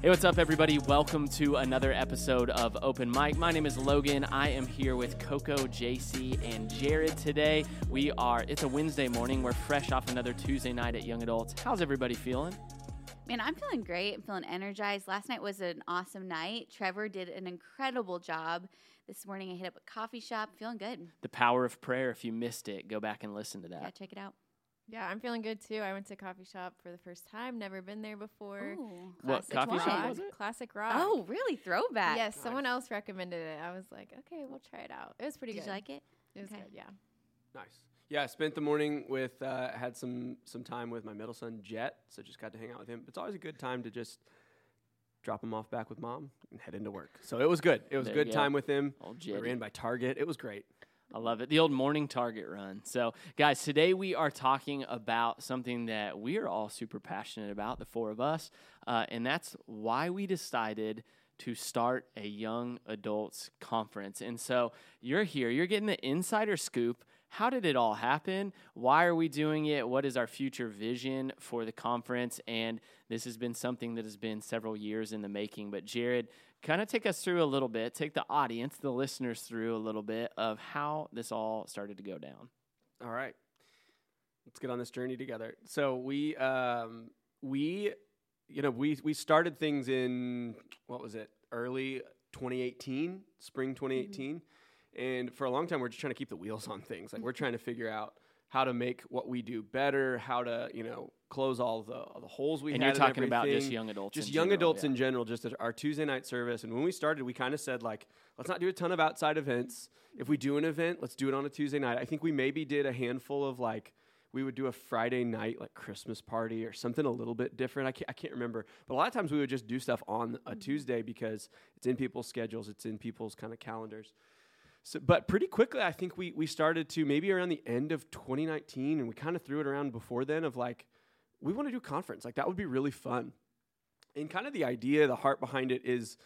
Hey, what's up, everybody? Welcome to another episode of Open Mic. My name is Logan. I am here with Coco, JC, and Jared today. We are, it's a Wednesday morning. We're fresh off another Tuesday night at Young Adults. How's everybody feeling? Man, I'm feeling great. I'm feeling energized. Last night was an awesome night. Trevor did an incredible job. This morning I hit up a coffee shop. Feeling good. The power of prayer. If you missed it, go back and listen to that. Yeah, check it out. Yeah, I'm feeling good too. I went to a coffee shop for the first time. Never been there before. Ooh. What Classic coffee rock. shop was it? Classic Rock. Oh, really? Throwback. yes. Someone else recommended it. I was like, okay, we'll try it out. It was pretty Did good. Did you like it? It was Okay. good. Yeah. Nice. Yeah, I spent the morning with uh, had some some time with my middle son Jet, so just got to hang out with him. It's always a good time to just drop him off back with mom and head into work. So it was good. It was There a good go. time with him. Old We ran by Target. It was great. I love it. The old morning target run. So, guys, today we are talking about something that we are all super passionate about, the four of us, uh, and that's why we decided to start a young adults conference. And so, you're here, you're getting the insider scoop. How did it all happen? Why are we doing it? What is our future vision for the conference? And this has been something that has been several years in the making. But, Jared, kind of take us through a little bit, take the audience, the listeners through a little bit of how this all started to go down. All right, let's get on this journey together. So we um, we you know we we started things in what was it early 2018, spring 2018, and for a long time we're just trying to keep the wheels on things. Like we're trying to figure out how to make what we do better, how to you know close all the all the holes we and had. And you're in talking about just young adults. just in young general, adults yeah. in general just our tuesday night service and when we started we kind of said like let's not do a ton of outside events if we do an event let's do it on a tuesday night i think we maybe did a handful of like we would do a friday night like christmas party or something a little bit different i can't, I can't remember but a lot of times we would just do stuff on a mm-hmm. tuesday because it's in people's schedules it's in people's kind of calendars so, but pretty quickly, I think we we started to maybe around the end of 2019, and we kind of threw it around before then of like, we want to do conference. Like that would be really fun. And kind of the idea, the heart behind it is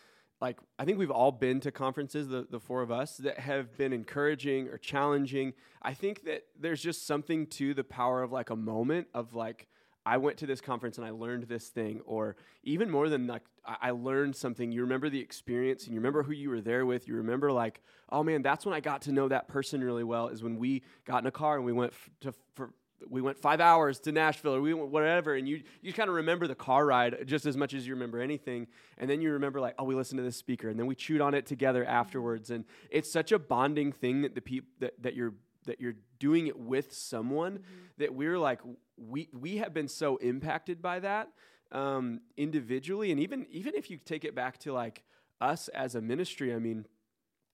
like I think we've all been to conferences, the, the four of us, that have been encouraging or challenging. I think that there's just something to the power of like a moment of like, I went to this conference and I learned this thing, or even more than like I learned something. You remember the experience and you remember who you were there with. You remember like, oh man, that's when I got to know that person really well. Is when we got in a car and we went f- to for we went five hours to Nashville or we went whatever, and you you kind of remember the car ride just as much as you remember anything. And then you remember like, oh, we listened to this speaker, and then we chewed on it together afterwards. And it's such a bonding thing that the people that, that you're that you're doing it with someone that we're like we we have been so impacted by that um, individually, and even even if you take it back to like us as a ministry, I mean,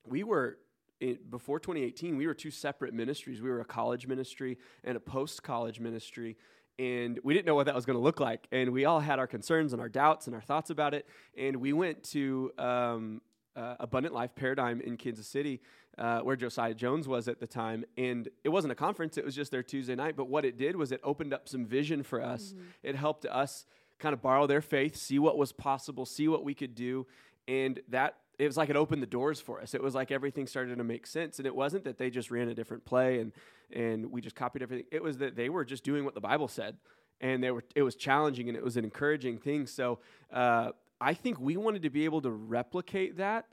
we were in, before 2018 we were two separate ministries. We were a college ministry and a post college ministry and we didn't know what that was going to look like and we all had our concerns and our doubts and our thoughts about it and we went to um, uh, abundant life paradigm in kansas city uh, where josiah jones was at the time and it wasn't a conference it was just their tuesday night but what it did was it opened up some vision for us. It helped us kind of borrow their faith see what was possible see what we could do and that it was like it opened the doors for us. It was like everything started to make sense, and it wasn't that they just ran a different play and and we just copied everything. It was that they were just doing what the Bible said, and they were. It was challenging and it was an encouraging thing. So uh, I think we wanted to be able to replicate that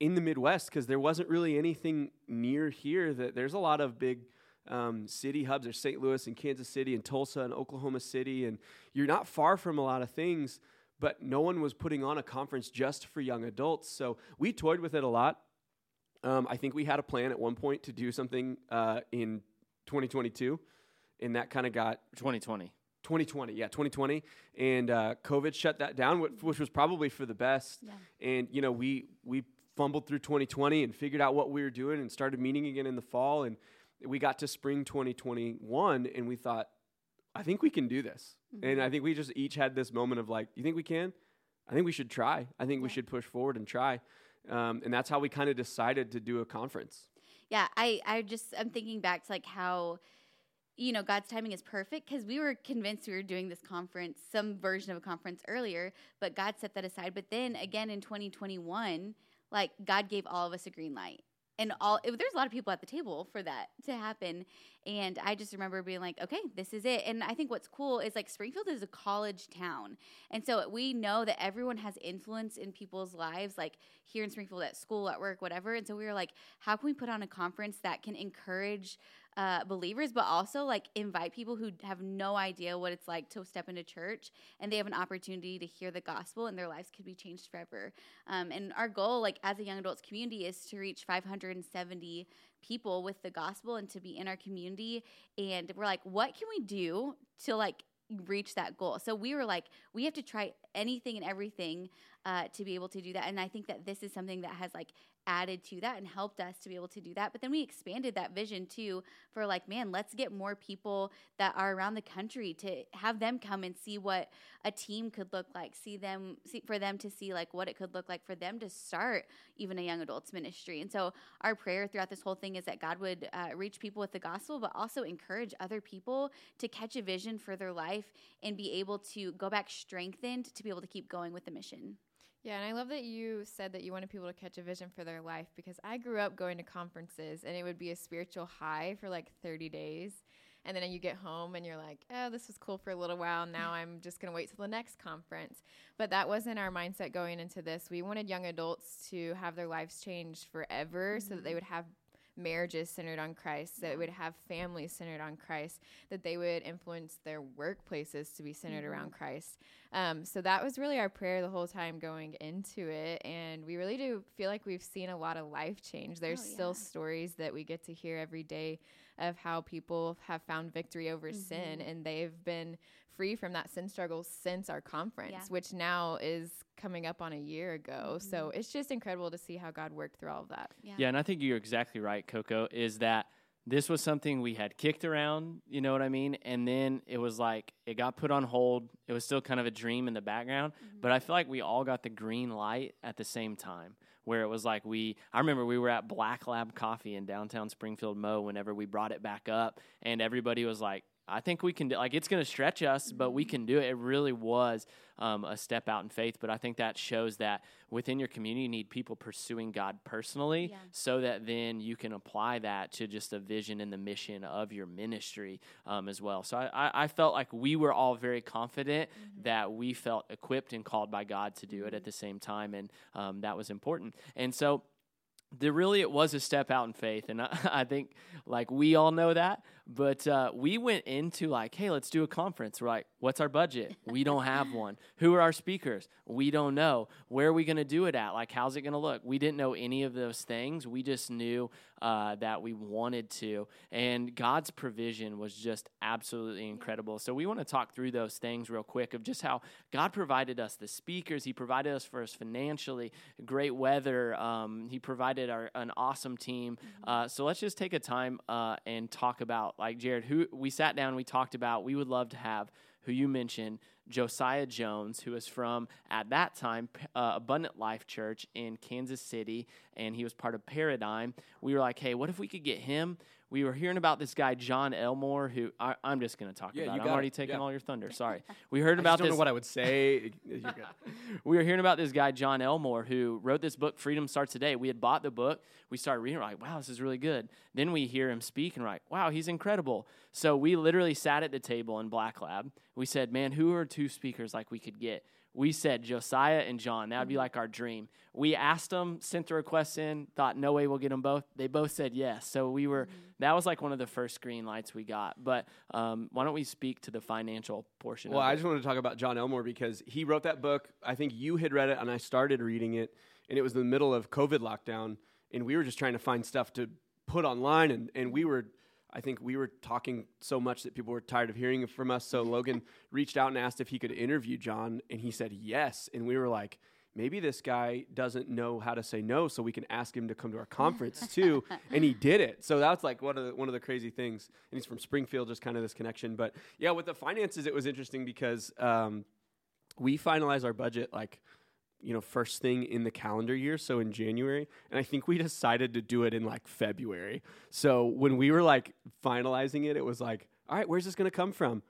in the Midwest because there wasn't really anything near here. That there's a lot of big. Um, city hubs. There's St. Louis and Kansas City and Tulsa and Oklahoma City, and you're not far from a lot of things but no one was putting on a conference just for young adults. So we toyed with it a lot. Um, I think we had a plan at one point to do something uh, in 2022, and that kind of got 2020. 2020, yeah, 2020, and uh, COVID shut that down, which, which was probably for the best. Yeah. And you know, we we fumbled through 2020 and figured out what we were doing and started meeting again in the fall, and we got to spring 2021, and we thought, I think we can do this. And I think we just each had this moment of like, you think we can? I think we should try. I think we should push forward and try. Um, and that's how we kind of decided to do a conference. Yeah, I, I just I'm thinking back to like how you know God's timing is perfect because we were convinced we were doing this conference, some version of a conference earlier, but God set that aside. But then again in 2021, like God gave all of us a green light. And all there's a lot of people at the table for that to happen. And i just remember being like okay this is it. And i think what's cool is like springfield is a college town. And so we know that everyone has influence in people's lives like here in springfield at school at work whatever. And so we were like how can we put on a conference that can encourage uh, believers, but also like invite people who have no idea what it's like to step into church and they have an opportunity to hear the gospel and their lives could be changed forever. Um, and our goal, like as a young adults community, is to reach 570 people with the gospel and to be in our community. And we're like, what can we do to like reach that goal? So we were like, we have to try anything and everything uh, to be able to do that. And I think that this is something that has like added to that and helped us to be able to do that. But then we expanded that vision too for like, man, let's get more people that are around the country to have them come and see what a team could look like, see them, see for them to see like what it could look like for them to start even a young adults ministry. And so our prayer throughout this whole thing is that God would uh, reach people with the gospel, but also encourage other people to catch a vision for their life and be able to go back strengthened to be able to keep going with the mission. Yeah, and I love that you said that you wanted people to catch a vision for their life because I grew up going to conferences and it would be a spiritual high for like 30 days. And then you get home and you're like, oh, this was cool for a little while. Now I'm just going to wait till the next conference. But that wasn't our mindset going into this. We wanted young adults to have their lives changed forever mm-hmm. so that they mm-hmm. would have marriages centered on Christ, that would have families centered on Christ, that they would influence their workplaces to be centered mm-hmm. around Christ. Um, so that was really our prayer the whole time going into it. And we really do feel like we've seen a lot of life change. There's oh, yeah. still stories that we get to hear every day of how people have found victory over mm-hmm. sin and they've been free from that sin struggle since our conference, yeah. which now is coming up on a year ago. Mm-hmm. So it's just incredible to see how God worked through all of that. Yeah. yeah, and I think you're exactly right, Coco, is that this was something we had kicked around, you know what I mean? And then it was like it got put on hold. It was still kind of a dream in the background, mm-hmm. but I feel like we all got the green light at the same time where it was like we I remember we were at Black Lab Coffee in downtown Springfield Mo whenever we brought it back up and everybody was like I think we can do like it's going to stretch us, but we can do it. It really was um, a step out in faith, but I think that shows that within your community, you need people pursuing God personally, yeah. so that then you can apply that to just the vision and the mission of your ministry um, as well. So I, I, felt like we were all very confident mm-hmm. that we felt equipped and called by God to do mm-hmm. it at mm-hmm. the same time, and um, that was important. And so there really it was a step out in faith and I, I, think like we all know that but uh, we went into like hey let's do a conference we're like what's our budget? We don't have one. Who are our speakers? We don't know. Where are we going to do it at? Like how's it going to look? We didn't know any of those things. We just knew uh, that we wanted to. And god's provision was just absolutely incredible. So we want to talk through those things real quick of just how god provided us the speakers. He provided us for us financially great weather. Um, he provided our, an awesome team. Mm-hmm. uh, so let's just take a time uh, and talk about like Jared, who we sat down, we talked about, we would love to have who you mentioned, Josiah Jones, who is from, at that time, uh, Abundant Life Church in Kansas City, and he was part of Paradigm. We were like, hey, what if we could get him? we were hearing about this guy John Elmore, who I, am just going to talk yeah, about. I'm already it. taking yeah. all your thunder. Sorry. We heard about I this. Don't know what I would say. we were hearing about this guy John Elmore who wrote this book, Freedom Starts Today. We had bought the book. We started reading. We're like, wow, this is really good. Then we hear him speak, and we're like, wow, he's incredible. So we literally sat at the table in Black Lab. We said, man, who are two speakers like we could get? We said Josiah and John. That would be mm-hmm. like our dream. We asked them, sent the requests in, thought no way we'll get them both. They both said yes. So we were mm-hmm. that was like one of the first green lights we got. But um, why don't we speak to the financial portion? Well, I just wanted to talk about John Elmore because he wrote that book. I think you had read it, and I started reading it, and it was in the middle of COVID lockdown, and we were just trying to find stuff to put online, and and we were I think we were talking so much that people were tired of hearing from us. So Logan reached out and asked if he could interview John, and he said yes. And we were like, maybe this guy doesn't know how to say no, so we can ask him to come to our conference too. and he did it. So that's like one of the, one of the crazy things. And he's from Springfield, just kind of this connection. But yeah, with the finances, it was interesting because um, we finalized our budget like you know first thing in the calendar year so in january and i think we decided to do it in like february. So when we were like finalizing it it was like all right where's this going to come from?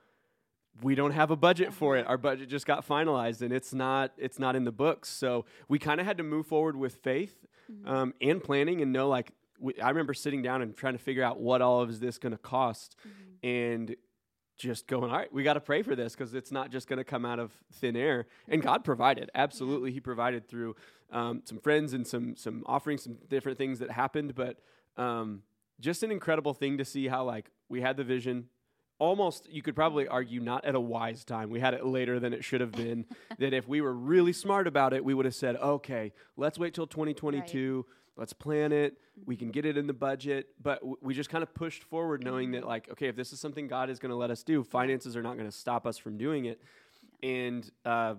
We don't have a budget for it. Our budget just got finalized and it's not it's not in the books. So we kind of had to move forward with faith mm-hmm. um, and planning and know like we, I remember sitting down and trying to figure out what all of is this going to cost, Mm-hmm. and just going, all right, we got to pray for this because it's not just going to come out of thin air. And God provided, absolutely, He provided through um, some friends and some some offerings, some different things that happened. But um, just an incredible thing to see how like we had the vision. Almost, you could probably argue not at a wise time. We had it later than it should have been. that if we were really smart about it, we would have said, okay, let's wait till 2022. Let's plan it. We can get it in the budget. But w- we just kind of pushed forward knowing that, like, okay, if this is something God is going to let us do, finances are not going to stop us from doing it. And uh,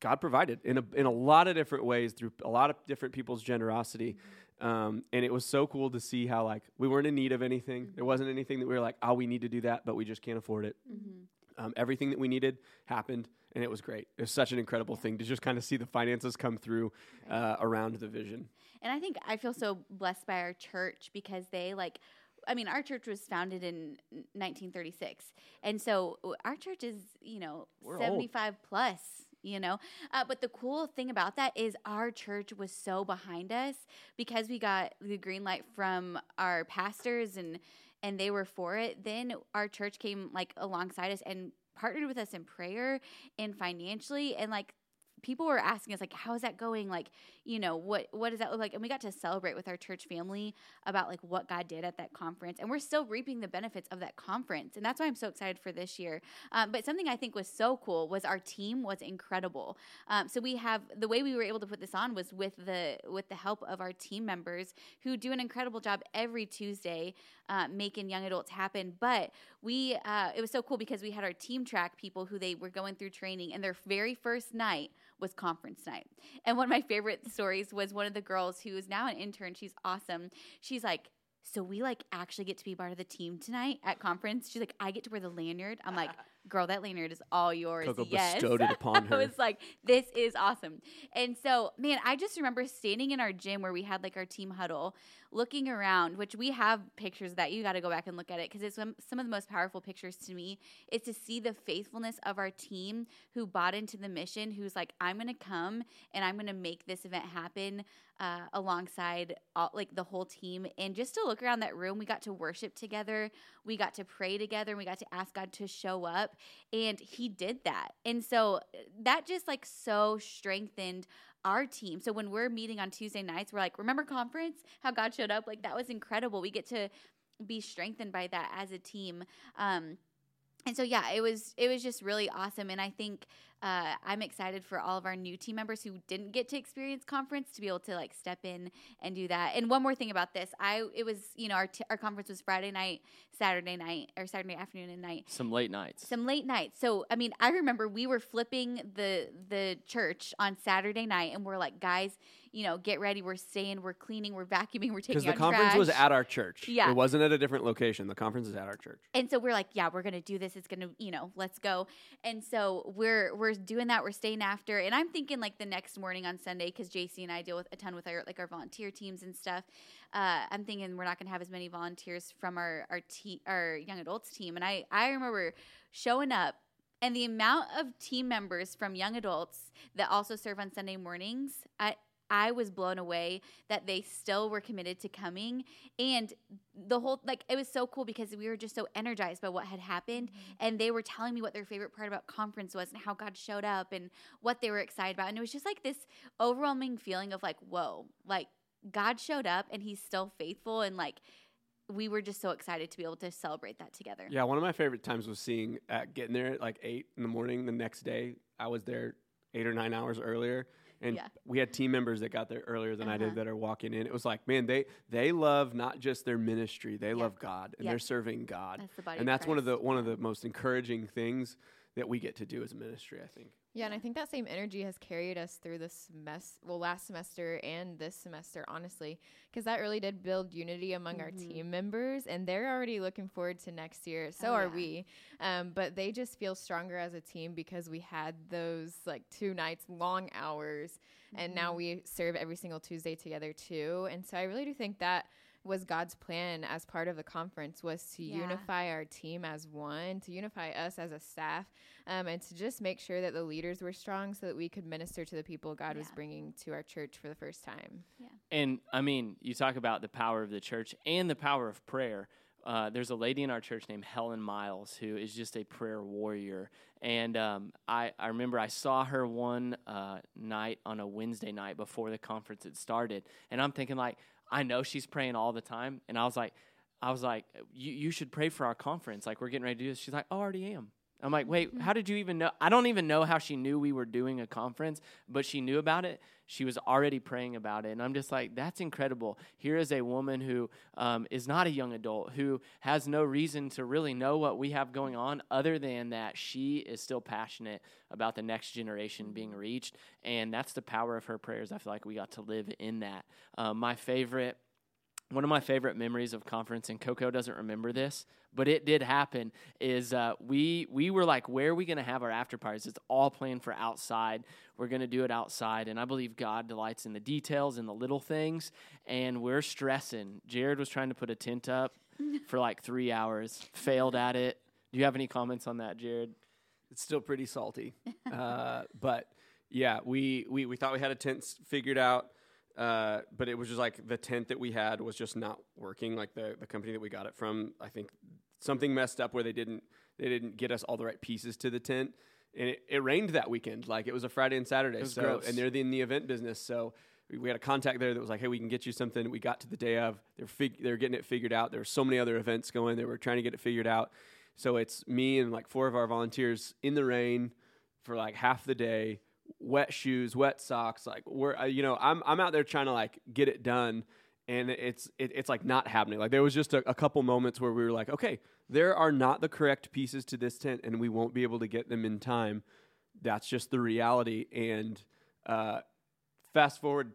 God provided in a, in a lot of different ways through a lot of different people's generosity. Um, and it was so cool to see how, like, we weren't in need of anything. There wasn't anything that we were like, oh, we need to do that, but we just can't afford it. Mm-hmm. Um, everything that we needed happened, and it was great. It was such an incredible thing to just kind of see the finances come through uh, around the vision. And I think I feel so blessed by our church because they like I mean, our church was founded in 1936. And so uh, our church is, you know, We're old. 75 plus, you know. Uh, but the cool thing about that is our church was so behind us because we got the green light from our pastors and and they were for it. Then our church came like alongside us and partnered with us in prayer and financially and like people were asking us like how is that going like you know what what does that look like? And we got to celebrate with our church family about like what god did at that conference and we're still reaping the benefits of that conference and that's why i'm so excited for this year. Um, but something i think was so cool was our team was incredible. Um, so we have the way we were able to put this on was with the with the help of our team members who do an incredible job every tuesday uh, making young adults happen. But we uh, it was so cool because we had our team track people who they were going through training and their very first night was conference night. And one of my favorite stories was one of the girls who is now an intern. She's awesome. She's like, so we like actually get to be part of the team tonight at conference. She's like, I get to wear the lanyard. I'm like, girl, that lanyard is all yours. Coco yes. bestowed it upon her. I was like, this is awesome. And so, man, I just remember standing in our gym where we had like our team huddle, looking around, which we have pictures of that. You got to go back and look at it because it's some, some of the most powerful pictures to me is to see the faithfulness of our team who bought into the mission, who's like, I'm going to come and I'm going to make this event happen uh, alongside all, like the whole team. And just to look around that room, we got to worship together, we got to pray together, and we got to ask God to show up. And He did that. And so uh, that just like so strengthened our team. So when we're meeting on Tuesday nights, we're like, remember conference? How God showed up? Like that was incredible. We get to be strengthened by that as a team. Um, and so yeah, it was it was just really awesome, and I think uh, I'm excited for all of our new team members who didn't get to experience conference to be able to like step in and do that. And one more thing about this, I it was you know our t- our conference was Friday night, Saturday night, or Saturday afternoon and night Some late nights. some late nights. So I mean, I remember we were flipping the the church on Saturday night, and we're like, guys, you know, get ready. We're staying, we're cleaning, we're vacuuming, we're taking Because the conference trash. was at our church. Yeah. It wasn't at a different location. The conference is at our church. and so we're like, yeah, we're gonna do this. It's gonna, you know, let's go. And so we're we're doing that. We're staying after, and I'm thinking like the next morning on Sunday because JC and I deal with a ton with our like our volunteer teams and stuff. Uh, I'm thinking we're not gonna have as many volunteers from our our te- our young adults team. And I I remember showing up. And the amount of team members from young adults that also serve on Sunday mornings, I, I was blown away that they still were committed to coming. And the whole, like, it was so cool because we were just so energized by what had happened. And they were telling me what their favorite part about conference was and how God showed up and what they were excited about. And it was just like this overwhelming feeling of, like, whoa, like, God showed up and he's still faithful. And, like, we were just so excited to be able to celebrate that together. Yeah, one of my favorite times was seeing uh, getting there at like eight in the morning the next day. I was there eight or nine hours earlier, and Yeah. we had team members that got there earlier than I Uh-huh. did that are walking in. It was like, man, they they love not just their ministry, they Yeah. love God, and Yeah. they're serving God, That's the body and that's one of the one of the most encouraging things that we get to do as a ministry. I think. Yeah, and I think that same energy has carried us through this semester, well, last semester and this semester, honestly, because that really did build unity among our Mhm. team members, and they're already looking forward to next year. So Oh, are yeah. we. Um, but they just feel stronger as a team because we had those like two nights, long hours, and now Mhm. we serve every single Tuesday together too. And so I really do think that was God's plan as part of the conference was to Yeah. unify our team as one, to unify us as a staff, um, and to just make sure that the leaders were strong so that we could minister to the people God was bringing to our church for the first time. And I mean, you talk about the power of the church and the power of prayer. Uh, there's a lady in our church named Helen Miles who is just a prayer warrior. And um, I, I remember I saw her one uh, night on a Wednesday night before the conference had started. And I'm thinking, like, I know she's praying all the time. And I was like, I was like, you, you should pray for our conference. Like, we're getting ready to do this. She's like, oh, I already am. I'm like, wait, how did you even know? I don't even know how she knew we were doing a conference, but she knew about it. She was already praying about it. And I'm just like, that's incredible. Here is a woman who um, is not a young adult, who has no reason to really know what we have going on other than that she is still passionate about the next generation being reached. And that's the power of her prayers. I feel like we got to live in that. Um, my favorite one of my favorite memories of conference, and Coco doesn't remember this, but it did happen. Is uh, we we were like, where are we going to have our after parties? It's all planned for outside. We're going to do it outside, and I believe God delights in the details and the little things. And we're stressing. Jared was trying to put a tent up for like three hours, failed at it. Do you have any comments on that, Jared? It's still pretty salty, uh, but yeah, we, we we thought we had a tent figured out, uh, but it was just like the tent that we had was just not working. Like the the company that we got it from, I think something messed up where they didn't they didn't get us all the right pieces to the tent, and it, it rained that weekend. Like it was a Friday and Saturday, so gross. and they're in the event business, so. We we had a contact there that was like, "Hey, we can get you something." We got to the day of. They're fig- they're getting it figured out. There were so many other events going. They were trying to get it figured out. So it's me and like four of our volunteers in the rain for like half the day, wet shoes, wet socks. Like we're, uh, you know, I'm I'm out there trying to like get it done, and it's it, it's like not happening. Like there was just a, a couple moments where we were like, okay, there are not the correct pieces to this tent, and we won't be able to get them in time. That's just the reality. And uh, fast forward,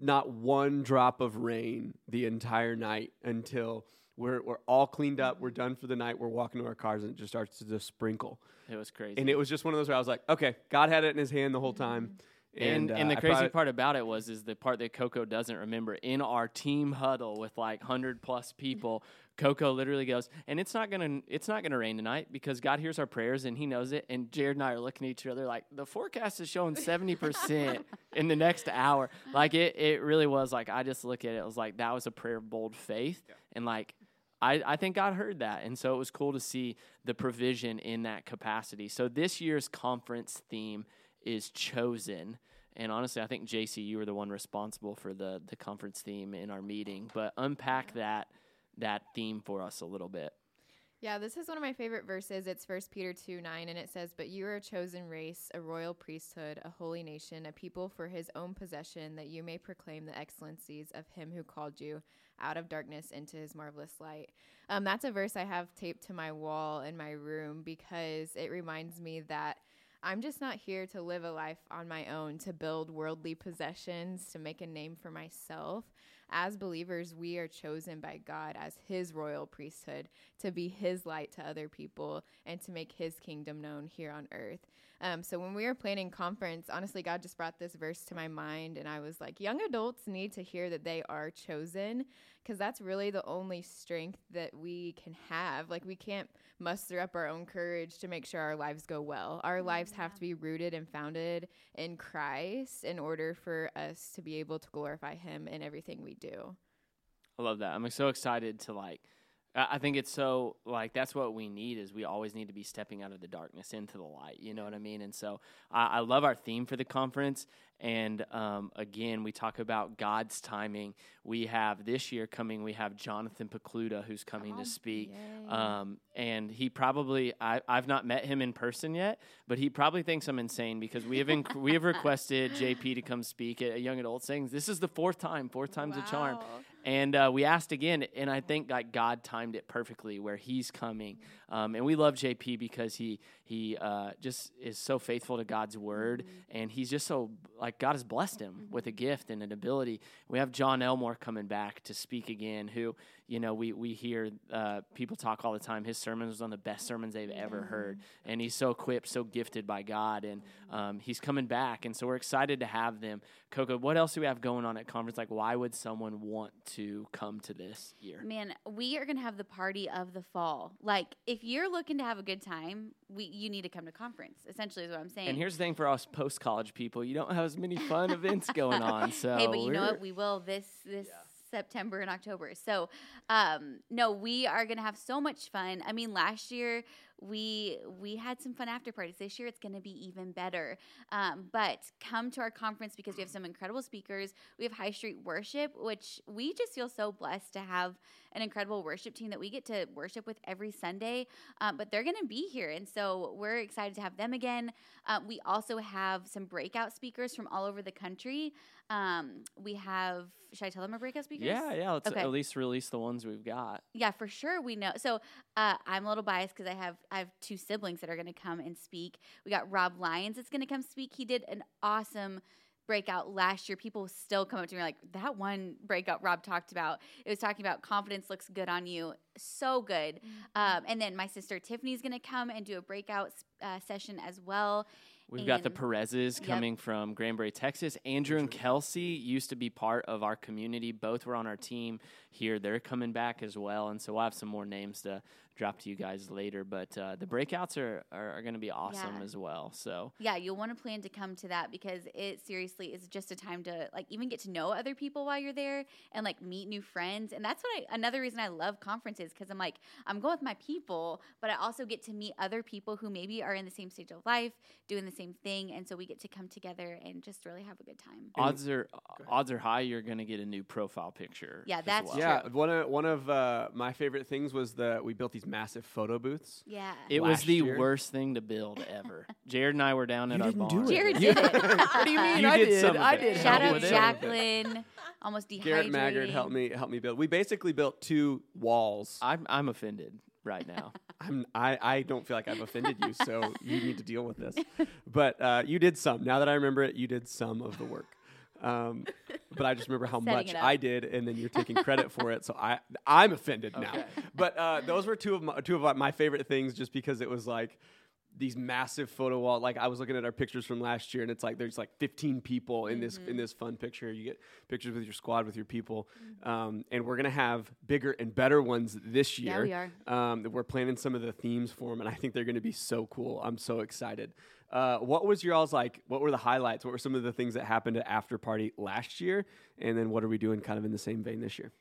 not one drop of rain the entire night until. We're, we're all cleaned up. We're done for the night. We're walking to our cars, and it just starts to just sprinkle It was crazy. and it was just one of those where I was like, okay, God had it in His hand the whole time. And, and, uh, the I crazy probably- part about it was is the part that Coco doesn't remember. In our team huddle with like hundred plus people, Coco literally goes, and it's not gonna it's not gonna rain tonight because God hears our prayers and He knows it. And Jared and I are looking at each other like the forecast is showing seventy percent in the next hour. Like it it really was like I just look at it, it was like that was a prayer of bold faith, and like I, I think God heard that. And so it was cool to see the provision in that capacity. So this year's conference theme is chosen. And honestly, I think JC, you were the one responsible for the, the conference theme in our meeting. But unpack that that theme for us a little bit. Yeah, this is one of my favorite verses. It's First Peter 2 9, and it says, But you are a chosen race, a royal priesthood, a holy nation, a people for his own possession, that you may proclaim the excellencies of him who called you out of darkness into his marvelous light. Um, that's a verse I have taped to my wall in my room because it reminds me that I'm just not here to live a life on my own, to build worldly possessions, to make a name for myself. As believers, we are chosen by God as His royal priesthood to be His light to other people and to make His kingdom known here on earth. Um, so when we were planning conference, honestly, God just brought this verse to my mind, and I was like, young adults need to hear that they are chosen because that's really the only strength that we can have. Like, we can't muster up our own courage to make sure our lives go well. Our mm, lives have to be rooted and founded in Christ in order for us to be able to glorify Him in everything we do. I love that. I'm so excited to like. I think it's so like that's what we need is we always need to be stepping out of the darkness into the light. You know what I mean? And so I, I love our theme for the conference. And um, again, we talk about God's timing. We have this year coming. We have Jonathan Pokluda who's coming to speak. Um, and he probably I, I've not met him in person yet, but he probably thinks I'm insane because we have inc- we have requested JP to come speak at a young adult things. This is the fourth time. Fourth time's a charm. And uh, we asked again, and I think like God timed it perfectly where He's coming. Um, and we love JP because he he uh, just is so faithful to God's word, and he's just so like God has blessed him with a gift and an ability. We have John Elmore coming back to speak again, who you know we we hear uh, people talk all the time. His sermons was one of the best sermons they've ever heard, and he's so equipped, so gifted by God, and um, he's coming back, and so we're excited to have them. Coco, what else do we have going on at conference? Like, why would someone want to come to this year? Man, we are gonna have the party of the fall. Like, if you're looking to have a good time, we you need to come to conference. Essentially, is what I'm saying. And here's the thing for us post college people, you don't have as many fun events going on. So hey, but you know what? We will this this September and October. So, um, no, we are gonna have so much fun. I mean, last year we we had some fun after parties. This year it's gonna be even better. Um, but come to our conference because we have some incredible speakers. We have High Street Worship, which we just feel so blessed to have an incredible worship team that we get to worship with every Sunday. Um, but they're going to be here. And so we're excited to have them again. Um, we also have some breakout speakers from all over the country. Um, we have, should I tell them our breakout speakers? yeah, yeah. Let's Okay. at least release the ones we've got. Yeah, for sure. We know. So uh, I'm a little biased because I have I have two siblings that are going to come and speak. We got Rob Lyons that's going to come speak. He did an awesome breakout last year. People still come up to me like that one breakout Rob talked about. It was talking about confidence looks good on you. So good. Um, and then my sister Tiffany's going to come and do a breakout uh, session as well. We've got the And- Perez's Yep. coming from Granbury, Texas. Andrew and Kelsey used to be part of our community. Both were on our team here. They're coming back as well. And so we'll have some more names to drop to you guys later. But uh, the breakouts are, are, are going to be awesome Yeah. as well. So Yeah, you'll want to plan to come to that because it seriously is just a time to like even get to know other people while you're there and like meet new friends. And that's what I another reason I love conferences because I'm like I'm going with my people, but I also get to meet other people who maybe are in the same stage of life, doing the same thing, and so we get to come together and just really have a good time. odds are odds are high you're going to get a new profile picture. Yeah, that's well. Yeah, one of one of uh, my favorite things was that we built these massive photo booths. Yeah. It was the year. worst thing to build ever. Jared and I were down at You our didn't barn. do it. Jared You- did it. what do you mean? You I did did. some of I did. Shout help out. Jacqueline. Almost dehydrating. Garrett Maggard helped me help me build. We basically built two walls. I'm I'm offended right now. I'm I, I don't feel like I've offended you, so you need to deal with this. But uh, you did some. Now that I remember it, you did some of the work. Um, but I just remember how much. I did, and then you're taking credit for it. So I I'm offended now. But uh, those were two of my two of my favorite things, just because it was like these massive photo wall. Like I was looking at our pictures from last year, and it's like there's like 15 people in this in this fun picture. You get pictures with your squad, with your people, um, and we're gonna have bigger and better ones this year. Yeah, we are. Um, we're planning some of the themes for them, and I think they're gonna be so cool. I'm so excited. Uh, what was your all's like? What were the highlights? What were some of the things that happened at after party last year? And then what are we doing kind of in the same vein this year?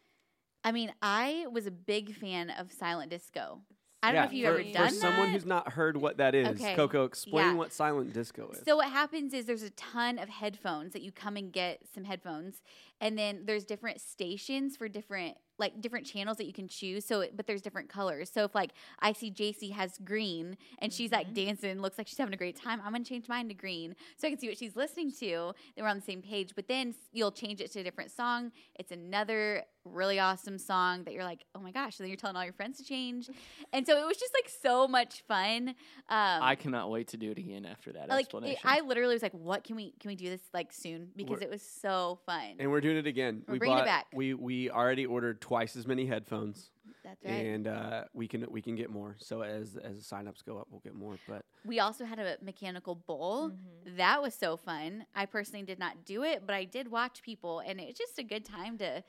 I mean, I was a big fan of silent disco. I don't Yeah, know if you've for, ever for done someone who's not heard what that is, Okay. Coco, explain Yeah. what silent disco is. So what happens is there's a ton of headphones that you come and get some headphones, and then there's different stations for different like different channels that you can choose. So, it- but there's different colors. So if like I see JC has green and she's like dancing, looks like she's having a great time, I'm gonna change mine to green so I can see what she's listening to. Then we're on the same page. But then you'll change it to a different song. It's another really awesome song that you're like, oh my gosh! And then you're telling all your friends to change, and so it was just like so much fun. Um, I cannot wait to do it again after that like it, explanation. I literally was like, "What can we can we do this like soon?" Because We're- it was so fun. and we're doing it again. We're we bringing it back. We we already ordered twice as many headphones, That's right. and uh, we can we can get more. So as as signups go up, we'll get more. But we also had a mechanical bull. Mm-hmm. That was so fun. I personally did not do it, but I did watch people, and it's just a good time to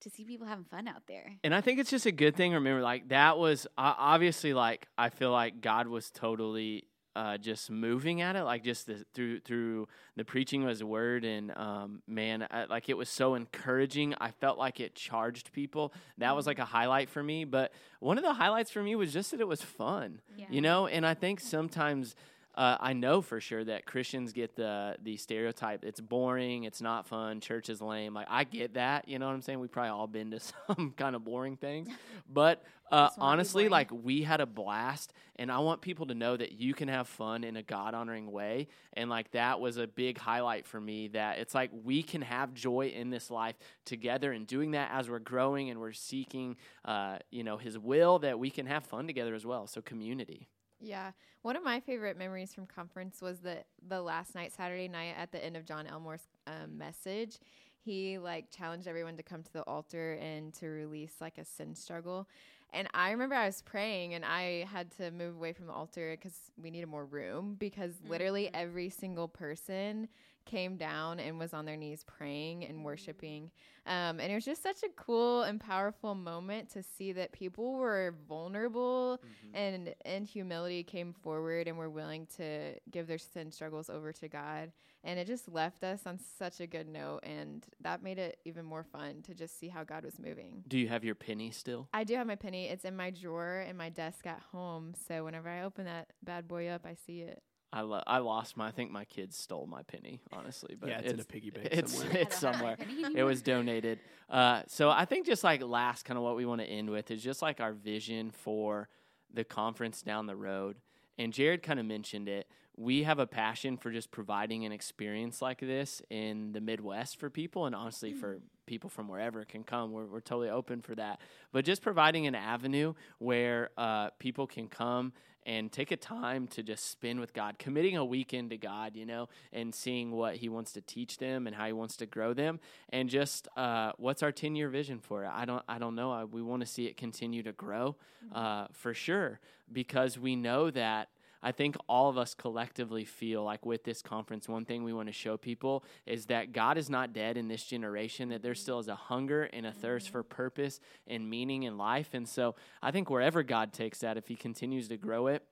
to see people having fun out there. And I think it's just a good thing. Remember, like that was uh, obviously like I feel like God was totally uh, just moving at it, like just the, through through the preaching of His Word, and um, man, I, like it was so encouraging. I felt like it charged people. That was like a highlight for me. But one of the highlights for me was just that it was fun, Yeah. you know. And I think sometimes. Uh, I know for sure that Christians get the the stereotype. It's boring. It's not fun. Church is lame. Like I get that. You know what I'm saying? We probably all been to some kind of boring things, but uh, Just wanna be honestly, like we had a blast, and I want people to know that you can have fun in a God honoring way. And like that was a big highlight for me. That it's like we can have joy in this life together, and doing that as we're growing and we're seeking, uh, you know, His will. That we can have fun together as well. So community. Yeah. One of my favorite memories from conference was the the last night, Saturday night, at the end of John Elmore's um, message. He like challenged everyone to come to the altar and to release like a sin struggle. And I remember I was praying and I had to move away from the altar because we needed more room because literally Mhm. every single person came down and was on their knees praying and worshiping. Um, and it was just such a cool and powerful moment to see that people were vulnerable and in humility came forward and were willing to give their sin struggles over to God. And it just left us on such a good note. And that made it even more fun to just see how God was moving. Do you have your penny still? I do have my penny. It's in my drawer in my desk at home. So whenever I open that bad boy up, I see it. I lo- I lost my. I think my kids stole my penny, honestly. But yeah, it's, in a piggy bank it's somewhere. it's I don't have my somewhere. It was donated. Uh, so I think just like last, kind of what we want to end with is just like our vision for the conference down the road. And Jared kind of mentioned it. We have a passion for just providing an experience like this in the Midwest for people, and honestly, for people from wherever can come. We're, we're totally open for that. But just providing an avenue where uh, people can come and take a time to just spend with God, committing a weekend to God, you know, and seeing what He wants to teach them and how He wants to grow them, and just uh, what's our ten year vision for it? I don't, I don't know. I, we want to see it continue to grow, uh, for sure, because we know that. I think all of us collectively feel like with this conference, one thing we want to show people is that God is not dead in this generation, that there still is a hunger and a thirst for purpose and meaning in life. And so I think wherever God takes that, if He continues to grow it,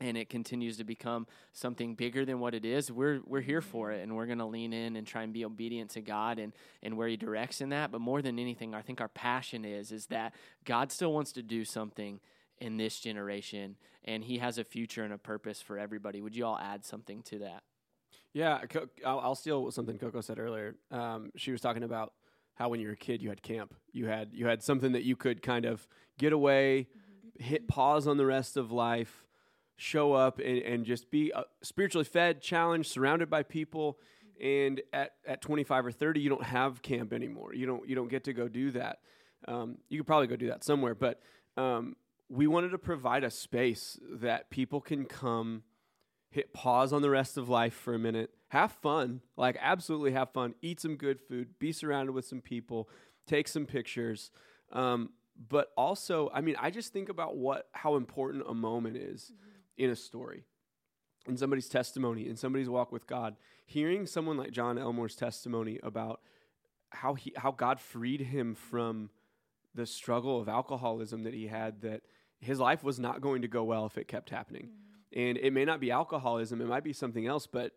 and it continues to become something bigger than what it is, we're we're here for it and we're gonna lean in and try and be obedient to God and, and where He directs in that. But more than anything, I think our passion is is that God still wants to do something in this generation and He has a future and a purpose for everybody. Would you all add something to that? Yeah, I'll, I'll steal something Coco said earlier. Um, she was talking about how when you were a kid, you had camp. You had you had something that you could kind of get away, hit pause on the rest of life, show up, and, and just be uh, spiritually fed, challenged, surrounded by people. And at, at 25 or 30, you don't have camp anymore. You don't you don't get to go do that. Um, you could probably go do that somewhere, but um, we wanted to provide a space that people can come hit pause on the rest of life for a minute, have fun, like absolutely have fun, eat some good food, be surrounded with some people, take some pictures. Um, but also, I mean, I just think about what how important a moment is in a story, in somebody's testimony, in somebody's walk with God. Hearing someone like John Elmore's testimony about how he how God freed him from the struggle of alcoholism that he had that his life was not going to go well if it kept happening. Mm-hmm. And it may not be alcoholism, it might be something else, but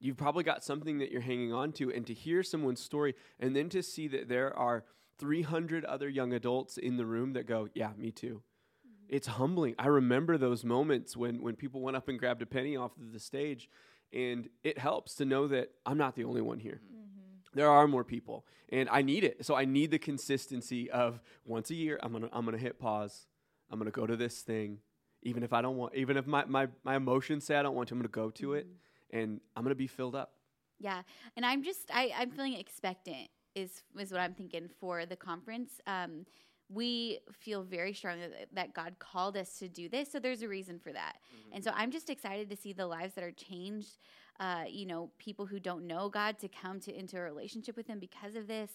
you've probably got something that you're hanging on to. And to hear someone's story and then to see that there are 300 other young adults in the room that go, Yeah, me too. Mm-hmm. It's humbling. I remember those moments when, when people went up and grabbed a penny off of the stage, and it helps to know that I'm not the only one here mm-hmm. there are more people and i need it so i need the consistency of once a year i'm gonna i'm gonna hit pause i'm gonna go to this thing even if i don't want even if my my, my emotions say i don't want to i'm gonna go to it and i'm gonna be filled up Yeah, and I'm just I I'm feeling expectant is is what I'm thinking for the conference. Um, we feel very strongly that, that God called us to do this, so there's a reason for that. And so I'm just excited to see the lives that are changed. Uh, you know, people who don't know God to come to into a relationship with Him because of this.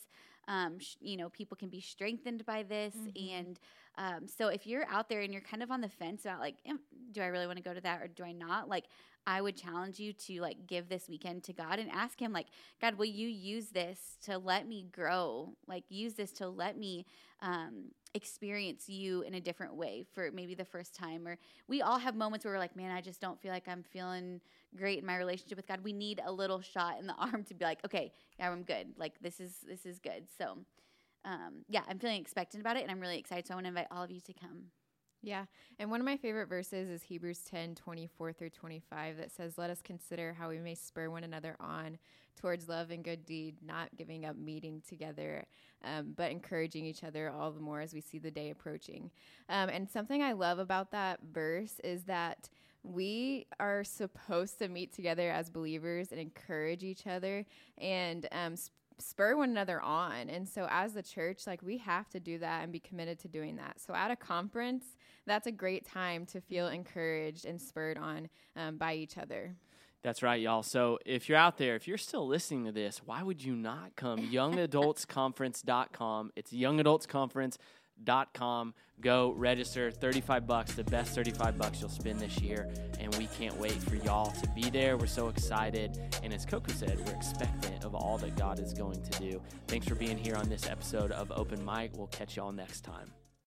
Um, sh- you know, people can be strengthened by this, and um, so if you're out there and you're kind of on the fence about like, do I really want to go to that or do I not? Like, I would challenge you to like give this weekend to God and ask Him, like, God, will you use this to let me grow? Like, use this to let me um, experience you in a different way for maybe the first time. Or we all have moments where we're like, man, I just don't feel like I'm feeling great in my relationship with God. We need a little shot in the arm to be like, okay, yeah, I'm good. Like, this is this is good. So. Um, yeah, I'm feeling expectant about it, and I'm really excited. So I want to invite all of you to come. Yeah. And one of my favorite verses is Hebrews 10 24 through 25 that says, Let us consider how we may spur one another on towards love and good deed, not giving up meeting together, um, but encouraging each other all the more as we see the day approaching. Um, and something I love about that verse is that we are supposed to meet together as believers and encourage each other and um, sp- spur one another on. And so as the church, like we have to do that and be committed to doing that. So at a conference, that's a great time to feel encouraged and spurred on um, by each other. That's right, y'all. So if you're out there, if you're still listening to this, why would you not come? YoungAdultsConference.com. It's com. Go register 35 bucks, the best 35 bucks you'll spend this year. And we can't wait for y'all to be there. We're so excited. And as Coco said, we're expectant of all that God is going to do. Thanks for being here on this episode of Open Mic. We'll catch y'all next time.